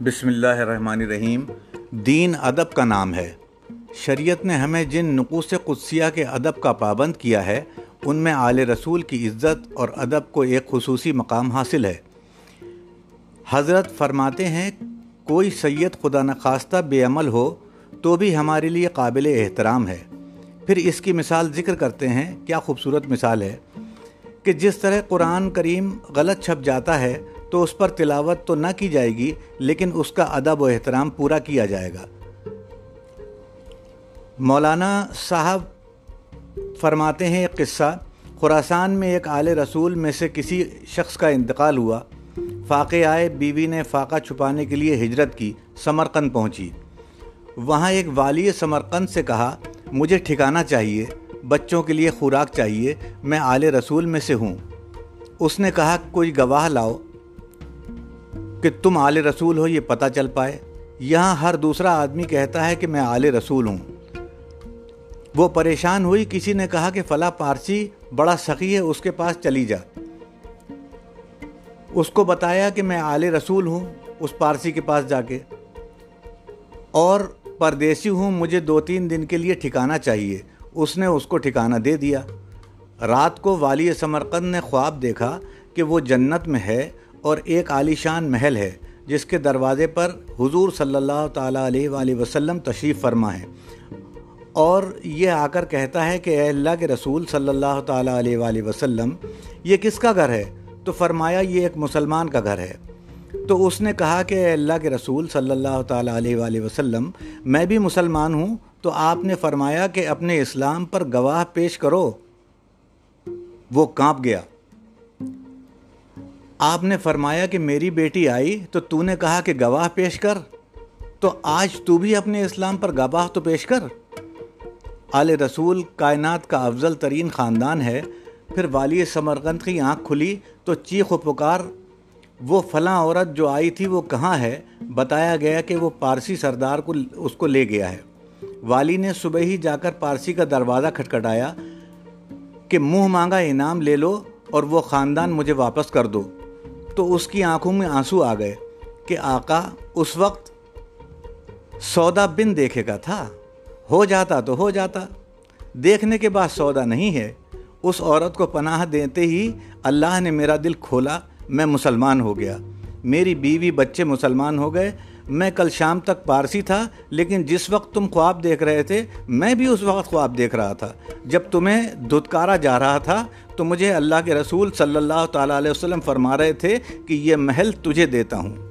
بسم اللہ الرحمن الرحیم۔ دین ادب کا نام ہے۔ شریعت نے ہمیں جن نقوص قدسیہ کے ادب کا پابند کیا ہے، ان میں آل رسول کی عزت اور ادب کو ایک خصوصی مقام حاصل ہے۔ حضرت فرماتے ہیں، کوئی سید خدا نخواستہ بے عمل ہو تو بھی ہمارے لیے قابل احترام ہے۔ پھر اس کی مثال ذکر کرتے ہیں، کیا خوبصورت مثال ہے کہ جس طرح قرآن کریم غلط چھپ جاتا ہے تو اس پر تلاوت تو نہ کی جائے گی، لیکن اس کا ادب و احترام پورا کیا جائے گا۔ مولانا صاحب فرماتے ہیں ایک قصہ خوراسان میں ایک آل رسول میں سے کسی شخص کا انتقال ہوا۔ فاقے آئے، بیوی نے فاقہ چھپانے کے لیے ہجرت کی، سمرقند پہنچی۔ وہاں ایک والی سمرقند سے کہا، مجھے ٹھکانا چاہیے، بچوں کے لیے خوراک چاہیے، میں آل رسول میں سے ہوں۔ اس نے کہا، کوئی گواہ لاؤ۔ کہ تم آل رسول ہو، یہ پتہ چل پائے۔ یہاں ہر دوسرا آدمی کہتا ہے کہ میں آل رسول ہوں۔ وہ پریشان ہوئی، کسی نے کہا کہ فلاں پارسی بڑا سخی ہے، اس کے پاس چلی جا۔ اس کو بتایا کہ میں آل رسول ہوں، اس پارسی کے پاس جا کے۔ اور پردیسی ہوں، مجھے دو تین دن کے لیے ٹھکانا چاہیے۔ اس نے اس کو ٹھکانہ دے دیا۔ رات کو والی سمرقند نے خواب دیکھا کہ وہ جنت میں ہے اور ایک عالیشان محل ہے، جس کے دروازے پر حضور صلی اللہ تعالیٰ علیہ وآلہ وسلم تشریف فرما ہے۔ اور یہ آ کر کہتا ہے کہ اے اللہ کے رسول صلی اللہ تعالیٰ علیہ وآلہ وسلم، یہ کس کا گھر ہے؟ تو فرمایا، یہ ایک مسلمان کا گھر ہے۔ تو اس نے کہا کہ اے اللہ کے رسول صلی اللہ تعالیٰ علیہ وآلہ وسلم، میں بھی مسلمان ہوں، تو آپ نے فرمایا کہ اپنے اسلام پر گواہ پیش کرو۔ وہ کانپ گیا۔ آپ نے فرمایا کہ میری بیٹی آئی تو تو نے کہا کہ گواہ پیش کر، تو آج تو بھی اپنے اسلام پر گواہ تو پیش کر۔ آل رسول کائنات کا افضل ترین خاندان ہے، پھر والی سمرقند کی آنکھ کھلی تو چیخ و پکار۔ وہ فلاں عورت جو آئی تھی وہ کہاں ہے؟ بتایا گیا کہ وہ پارسی سردار کو، اس کو لے گیا ہے۔ والی نے صبح ہی جا کر پارسی کا دروازہ کھٹکھٹایا کہ منہ مانگا انعام لے لو اور وہ خاندان مجھے واپس کر دو۔ تو اس کی آنکھوں میں آنسو آ گئے کہ آقا اس وقت سودا بن دیکھے کا تھا۔ ہو جاتا تو ہو جاتا۔ دیکھنے کے بعد سودا نہیں ہے۔ اس عورت کو پناہ دیتے ہی اللہ نے میرا دل کھولا، میں مسلمان ہو گیا۔ میری بیوی بچے مسلمان ہو گئے۔ میں کل شام تک پارسی تھا، لیکن جس وقت تم خواب دیکھ رہے تھے، میں بھی اس وقت خواب دیکھ رہا تھا۔ جب تمہیں دھتکارا جا رہا تھا، تو مجھے اللہ کے رسول صلی اللہ تعالیٰ علیہ وسلم فرما رہے تھے کہ یہ محل تجھے دیتا ہوں۔